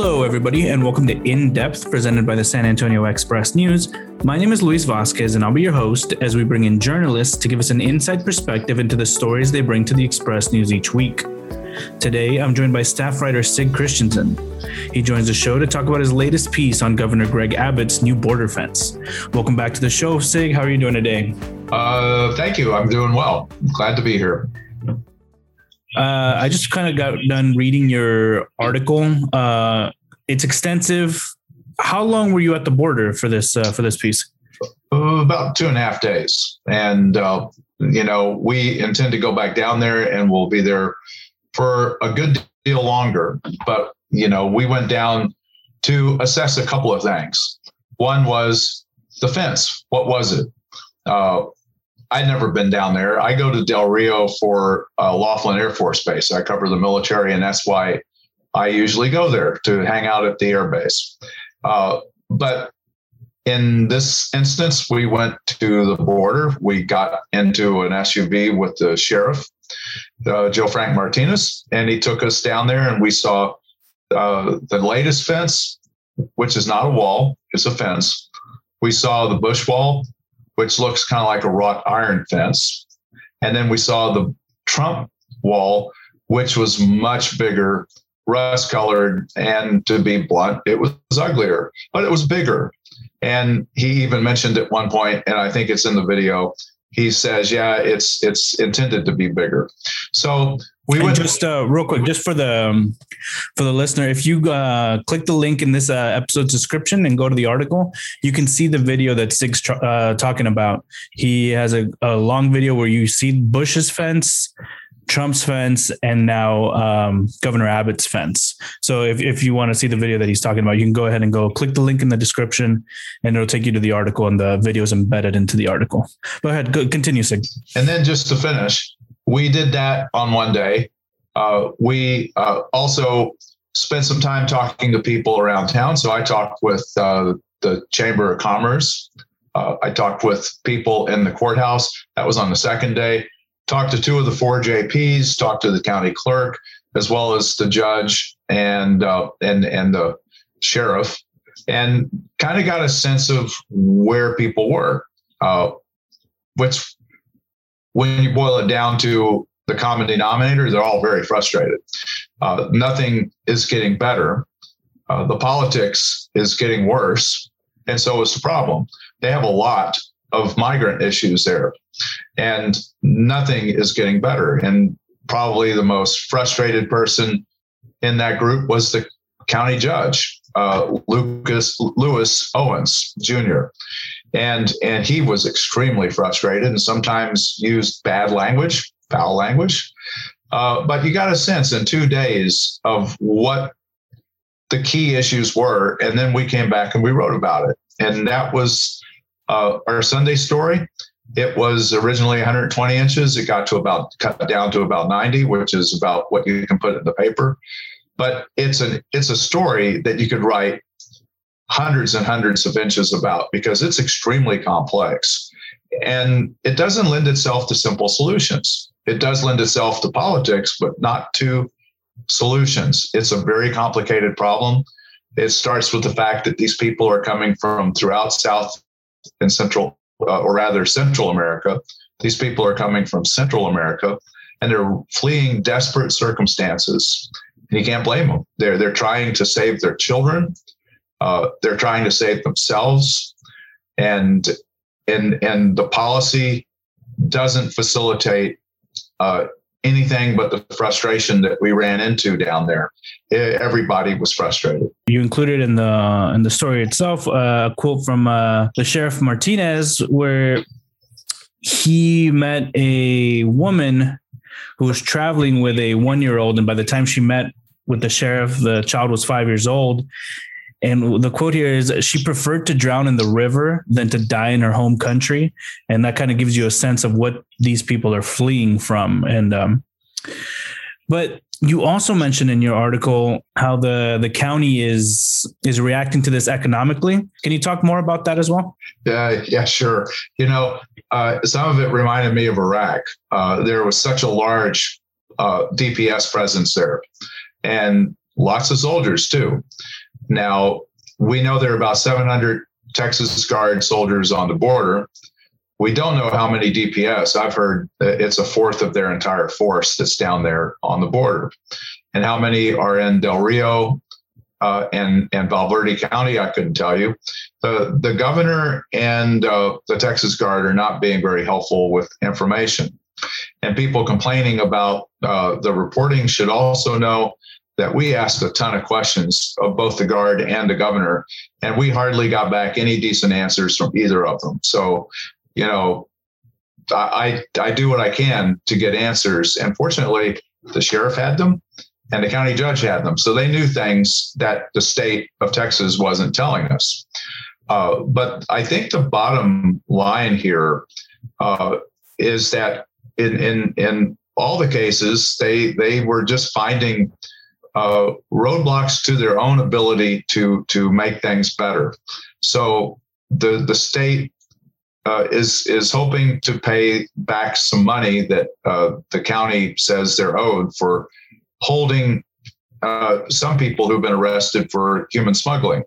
Hello, everybody, and welcome to In Depth, presented by the San Antonio Express News. My name is Luis Vasquez, and I'll be your host as we bring in journalists to give us an inside perspective into the stories they bring to the Express News each week. Today, I'm joined by staff writer Sig Christenson. He joins the show to talk about his latest piece on Governor Greg Abbott's new border fence. Welcome back to the show, Sig. How are you doing today? Uh, thank you. I'm doing well. Glad to be here. Uh, I just kind of got done reading your article. Uh, it's extensive. How long were you at the border for this uh, for this piece? Uh, about two and a half days, and uh, you know we intend to go back down there, and we'll be there for a good deal longer. But you know we went down to assess a couple of things. One was the fence. What was it? I'd never been down there. I go to Del Rio for uh, Laughlin Air Force Base. I cover the military, and that's why I usually go there to hang out at the airbase. Uh, but in this instance, we went to the border. We got into an SUV with the sheriff, uh, Joe Frank Martinez, and he took us down there, and we saw uh, the latest fence, which is not a wall; it's a fence. We saw the bush wall which looks kind of like a wrought iron fence. And then we saw the Trump wall, which was much bigger, rust colored, and to be blunt, it was uglier, but it was bigger. And he even mentioned at one point, and I think it's in the video, he says, "Yeah, it's it's intended to be bigger." So we would just uh, real quick, just for the um, for the listener, if you uh, click the link in this uh, episode description and go to the article, you can see the video that Sig's tr- uh, talking about. He has a, a, long video where you see Bush's fence, Trump's fence, and now um, Governor Abbott's fence. So if if you want to see the video that he's talking about, you can go ahead and go click the link in the description, and it'll take you to the article, and the video is embedded into the article. Go ahead, go, continue, Sig. And then just to finish we did that on one day. Uh, we uh, also spent some time talking to people around town. So I talked with uh, the Chamber of Commerce. Uh, I talked with people in the courthouse. That was on the second day. Talked to two of the four JPs. Talked to the county clerk as well as the judge and uh, and and the sheriff, and kind of got a sense of where people were. Uh, which when you boil it down to the common denominator, they're all very frustrated. Uh, nothing is getting better. Uh, the politics is getting worse. And so is the problem. They have a lot of migrant issues there, and nothing is getting better. And probably the most frustrated person in that group was the county judge, uh, Lucas Lewis Owens Jr and and he was extremely frustrated and sometimes used bad language, foul language. Uh, but you got a sense in two days of what the key issues were, and then we came back and we wrote about it, and that was uh, our Sunday story. It was originally 120 inches. It got to about cut down to about 90, which is about what you can put in the paper. But it's an it's a story that you could write hundreds and hundreds of inches about because it's extremely complex. And it doesn't lend itself to simple solutions. It does lend itself to politics, but not to solutions. It's a very complicated problem. It starts with the fact that these people are coming from throughout South and Central, uh, or rather Central America. These people are coming from Central America and they're fleeing desperate circumstances. And you can't blame them. They're, they're trying to save their children. Uh, they're trying to save themselves, and and and the policy doesn't facilitate uh, anything but the frustration that we ran into down there. Everybody was frustrated. You included in the in the story itself uh, a quote from uh, the sheriff Martinez, where he met a woman who was traveling with a one year old, and by the time she met with the sheriff, the child was five years old, and the quote here is she preferred to drown in the river than to die in her home country. And that kind of gives you a sense of what these people are fleeing from. And, um, but you also mentioned in your article how the the county is is reacting to this economically. Can you talk more about that as well? Yeah, yeah, sure. You know, uh, some of it reminded me of Iraq. Uh, there was such a large uh, DPS presence there, and lots of soldiers too. Now, we know there are about 700 Texas Guard soldiers on the border. We don't know how many DPS. I've heard it's a fourth of their entire force that's down there on the border. And how many are in Del Rio uh, and, and Val Verde County, I couldn't tell you. The, the governor and uh, the Texas Guard are not being very helpful with information. And people complaining about uh, the reporting should also know that we asked a ton of questions of both the guard and the governor, and we hardly got back any decent answers from either of them. So, you know, I I do what I can to get answers, and fortunately, the sheriff had them, and the county judge had them, so they knew things that the state of Texas wasn't telling us. Uh, but I think the bottom line here uh, is that in in in all the cases, they they were just finding uh, roadblocks to their own ability to to make things better. So the the state uh, is is hoping to pay back some money that uh, the county says they're owed for holding uh, some people who've been arrested for human smuggling.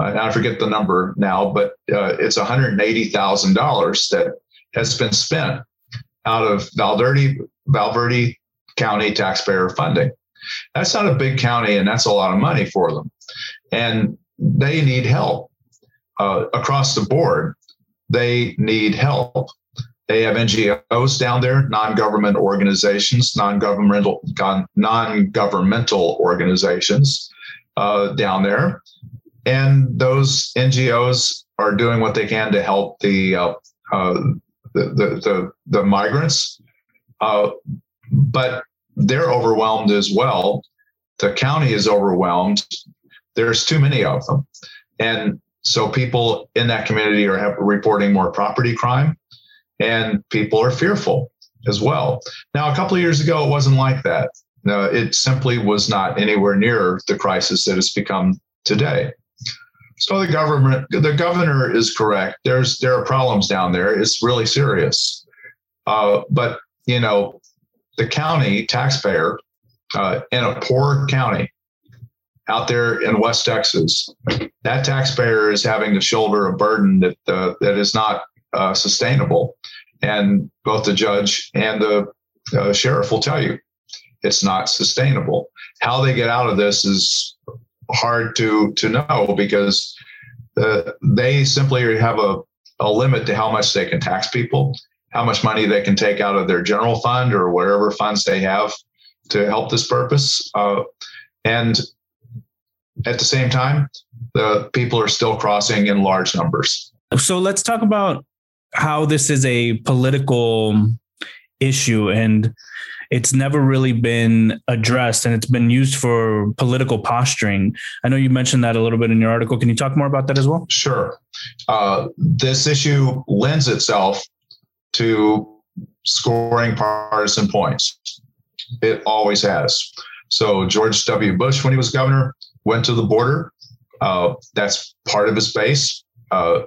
Uh, I forget the number now, but uh, it's $180,000 that has been spent out of Val Verde, Valverde County taxpayer funding. That's not a big county, and that's a lot of money for them. And they need help uh, across the board. They need help. They have NGOs down there, non-government organizations, non-governmental non-governmental organizations uh, down there, and those NGOs are doing what they can to help the uh, uh, the, the, the, the migrants. Uh, but they're overwhelmed as well. The county is overwhelmed. There's too many of them. And so people in that community are have, reporting more property crime and people are fearful as well. Now, a couple of years ago, it wasn't like that. No, it simply was not anywhere near the crisis that it's become today. So the government, the governor is correct. There's there are problems down there. It's really serious. Uh, but you know, the county taxpayer uh, in a poor county out there in West Texas, that taxpayer is having to shoulder a burden that uh, that is not uh, sustainable. And both the judge and the uh, sheriff will tell you it's not sustainable. How they get out of this is hard to to know because uh, they simply have a, a limit to how much they can tax people how much money they can take out of their general fund or whatever funds they have to help this purpose. Uh, and at the same time, the people are still crossing in large numbers. So let's talk about how this is a political issue and it's never really been addressed and it's been used for political posturing. I know you mentioned that a little bit in your article. Can you talk more about that as well? Sure. Uh, this issue lends itself to scoring partisan points. It always has. So George W. Bush, when he was governor, went to the border. Uh, that's part of his base. Uh,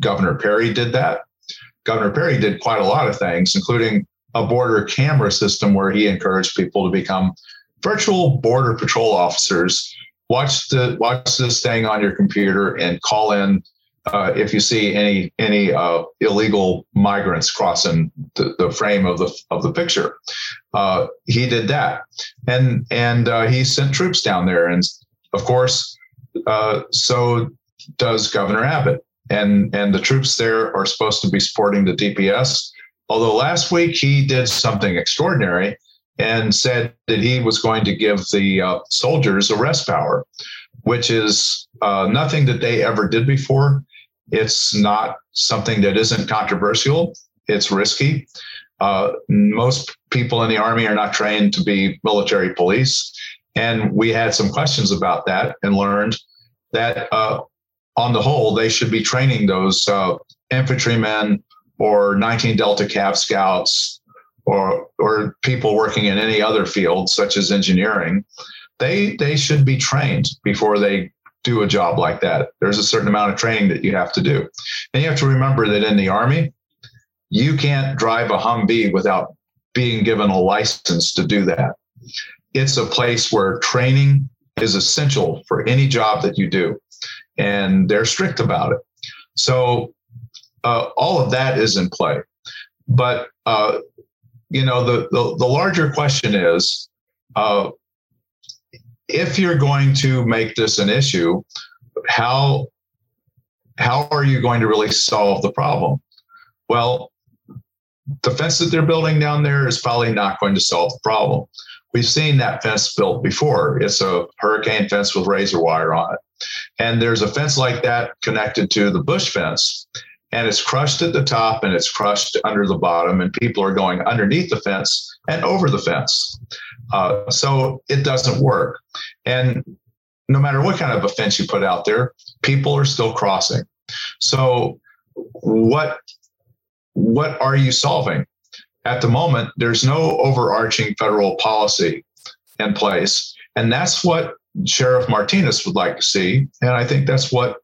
governor Perry did that. Governor Perry did quite a lot of things, including a border camera system where he encouraged people to become virtual border patrol officers. Watch the watch this thing on your computer and call in uh, if you see any any uh, illegal migrants crossing the, the, frame of the of the picture. Uh, he did that, and and uh, he sent troops down there, and of course, uh, so does Governor Abbott, and and the troops there are supposed to be supporting the DPS. Although last week he did something extraordinary and said that he was going to give the uh, soldiers arrest power, which is nothing that they ever did before it's not something that isn't controversial. It's risky. Uh, most people in the Army are not trained to be military police. And we had some questions about that and learned that uh, on the whole, they should be training those uh, infantrymen or 19 Delta Cav scouts or, or people working in any other field, such as engineering. They, they should be trained before they do a job like that. There's a certain amount of training that you have to do. And you have to remember that in the Army, you can't drive a Humvee without being given a license to do that. it's a place where training is essential for any job that you do, and they're strict about it. So uh, all of that is in play. But uh, you know, the, the, the larger question is, uh, if you're going to make this an issue, how how are you going to really solve the problem? Well, the fence that they're building down there is probably not going to solve the problem. We've seen that fence built before. It's a hurricane fence with razor wire on it. And there's a fence like that connected to the bush fence and it's crushed at the top and it's crushed under the bottom, and people are going underneath the fence and over the fence. Uh, so it doesn't work. And no matter what kind of a fence you put out there, people are still crossing. So what what are you solving? At the moment, there's no overarching federal policy in place. And that's what Sheriff Martinez would like to see. And I think that's what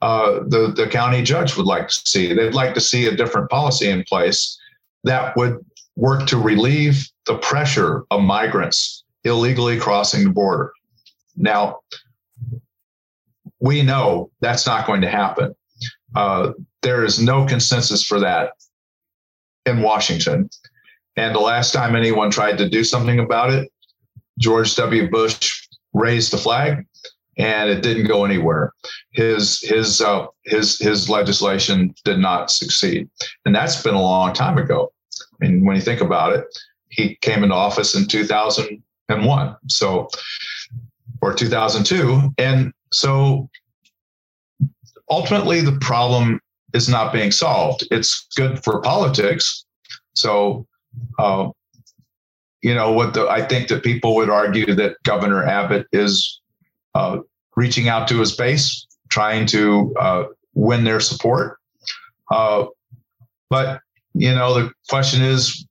uh, the, the county judge would like to see. They'd like to see a different policy in place that would work to relieve the pressure of migrants illegally crossing the border. Now, we know that's not going to happen. Uh, there is no consensus for that in Washington. And the last time anyone tried to do something about it, George W. Bush raised the flag and it didn't go anywhere. His his uh, his his legislation did not succeed, and that's been a long time ago. Mean, when you think about it, he came into office in 2001, so or 2002, and so ultimately the problem is not being solved. It's good for politics, so. Uh, you know what the, I think that people would argue that Governor Abbott is uh, reaching out to his base, trying to uh, win their support. Uh, but you know, the question is,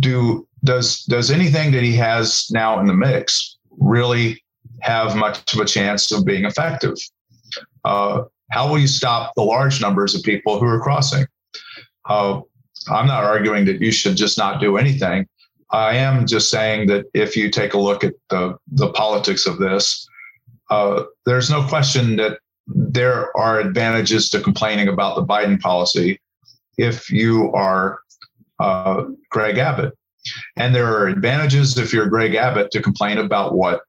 do does does anything that he has now in the mix really have much of a chance of being effective? Uh, how will you stop the large numbers of people who are crossing? Uh, I'm not arguing that you should just not do anything. I am just saying that if you take a look at the the politics of this, uh, there's no question that there are advantages to complaining about the Biden policy if you are uh, Greg Abbott. And there are advantages if you're Greg Abbott to complain about what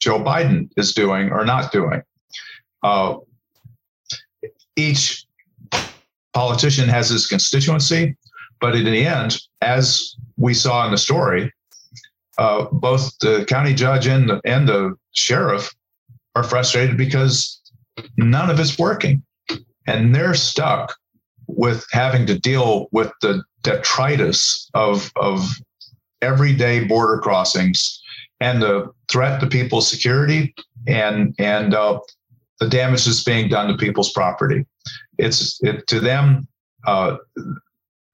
Joe Biden is doing or not doing. Uh, each politician has his constituency, but in the end, as we saw in the story, uh, both the county judge and the, and the sheriff are frustrated because none of it's working. And they're stuck with having to deal with the detritus of, of everyday border crossings and the threat to people's security and, and uh, the damage that's being done to people's property. It's it, to them, uh,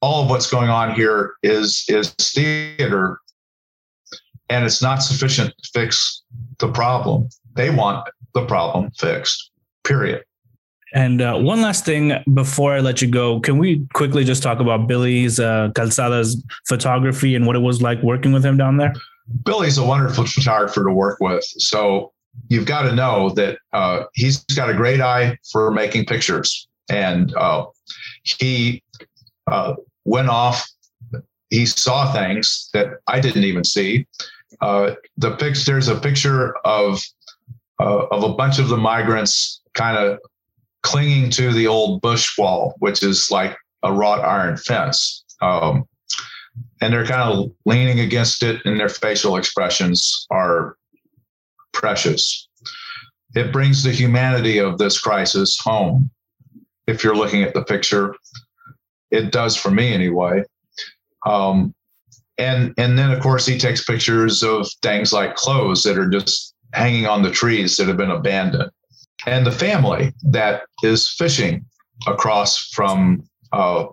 all of what's going on here is is theater and it's not sufficient to fix the problem. They want the problem fixed, period. And uh, one last thing before I let you go, can we quickly just talk about Billy's uh, Calzada's photography and what it was like working with him down there? Billy's a wonderful photographer to work with. So you've got to know that uh, he's got a great eye for making pictures. And uh, he uh, went off, he saw things that I didn't even see. Uh, the picture, there's a picture of uh, of a bunch of the migrants kind of clinging to the old bush wall, which is like a wrought iron fence. Um, and they're kind of leaning against it, and their facial expressions are precious. It brings the humanity of this crisis home. If you're looking at the picture, it does for me anyway. Um, and and then of course he takes pictures of things like clothes that are just hanging on the trees that have been abandoned, and the family that is fishing across from uh,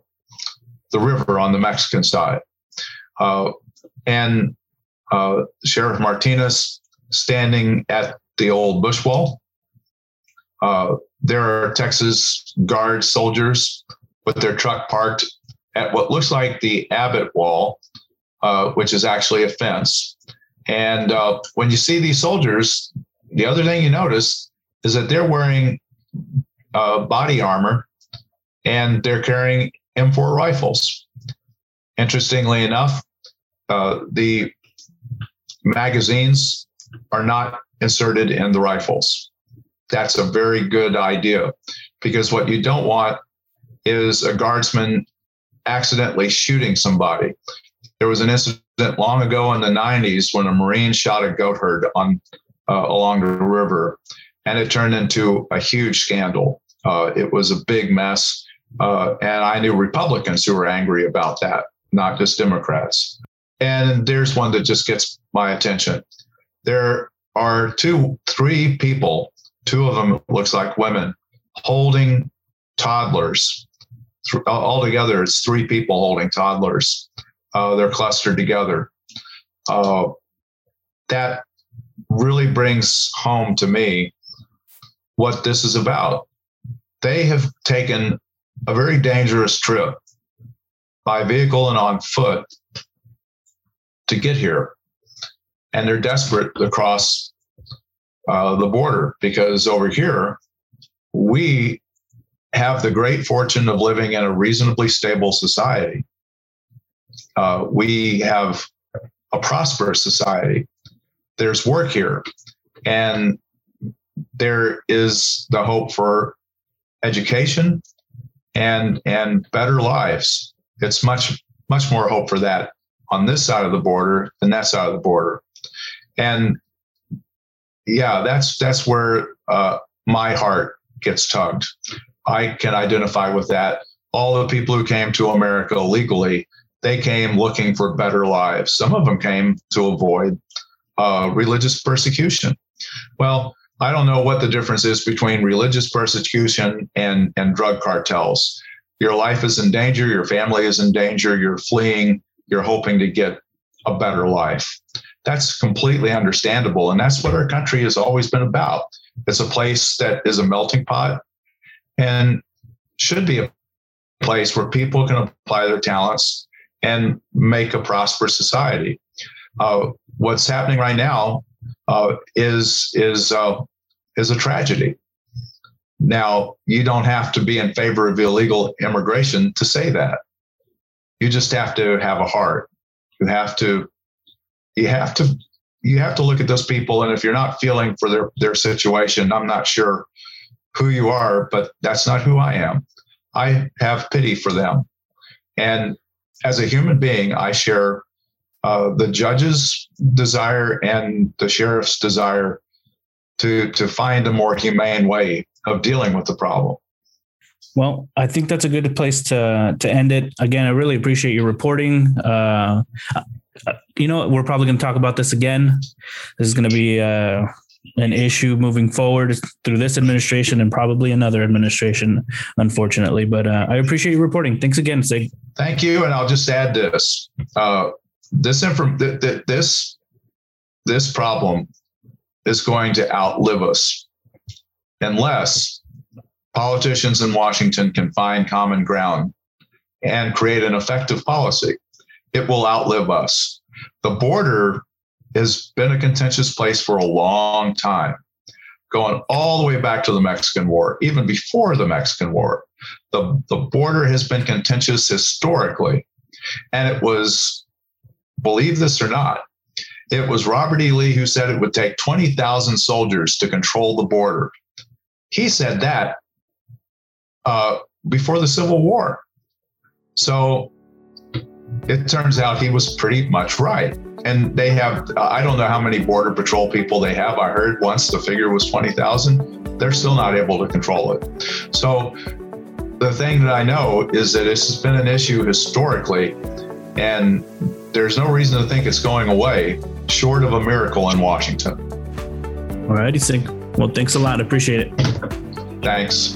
the river on the Mexican side. Uh, and uh, Sheriff Martinez standing at the old bush wall. Uh, there are Texas Guard soldiers with their truck parked at what looks like the Abbott wall, uh, which is actually a fence And uh, when you see these soldiers, the other thing you notice is that they're wearing uh, body armor and they're carrying M4 rifles. Interestingly enough, uh, the magazines are not inserted in the rifles. That's a very good idea because what you don't want is a guardsman accidentally shooting somebody. There was an incident long ago in the 90s when a Marine shot a goat herd on uh, along the river, and it turned into a huge scandal. Uh, it was a big mess, uh, and I knew Republicans who were angry about that, not just Democrats. And there's one that just gets my attention. There are two, three people, two of them looks like women, holding toddlers. Altogether, it's three people holding toddlers. Uh, they're clustered together. Uh, that really brings home to me what this is about. They have taken a very dangerous trip by vehicle and on foot to get here. And they're desperate to cross uh, the border because over here, we have the great fortune of living in a reasonably stable society. Uh, we have a prosperous society. There's work here, and there is the hope for education and and better lives. It's much much more hope for that on this side of the border than that side of the border, and yeah, that's that's where uh, my heart gets tugged. I can identify with that. All the people who came to America legally, they came looking for better lives. Some of them came to avoid uh, religious persecution. Well, I don't know what the difference is between religious persecution and, and drug cartels. Your life is in danger, your family is in danger, you're fleeing, you're hoping to get a better life. That's completely understandable. And that's what our country has always been about. It's a place that is a melting pot and should be a place where people can apply their talents and make a prosperous society. Uh, what's happening right now uh, is is uh, is a tragedy. Now, you don't have to be in favor of illegal immigration to say that. You just have to have a heart. You have to you have to you have to look at those people and if you're not feeling for their their situation, I'm not sure who you are, but that's not who I am. I have pity for them. And as a human being, I share uh, the judge's desire and the sheriff's desire to to find a more humane way of dealing with the problem. Well, I think that's a good place to to end it. Again, I really appreciate your reporting. Uh, you know, we're probably going to talk about this again. This is going to be uh, an issue moving forward through this administration and probably another administration, unfortunately. But uh, I appreciate your reporting. Thanks again, Sig. Thank you, and I'll just add this: uh, this inform- th- th- this this problem is going to outlive us unless politicians in Washington can find common ground and create an effective policy. It will outlive us. The border has been a contentious place for a long time, going all the way back to the Mexican War, even before the Mexican War. The, the border has been contentious historically. And it was, believe this or not, it was Robert E. Lee who said it would take 20,000 soldiers to control the border. He said that uh, before the Civil War. So it turns out he was pretty much right. And they have, I don't know how many Border Patrol people they have. I heard once the figure was 20,000. They're still not able to control it. So the thing that I know is that this has been an issue historically, and there's no reason to think it's going away short of a miracle in Washington. All righty, Sig. Well, thanks a lot. Appreciate it. Thanks.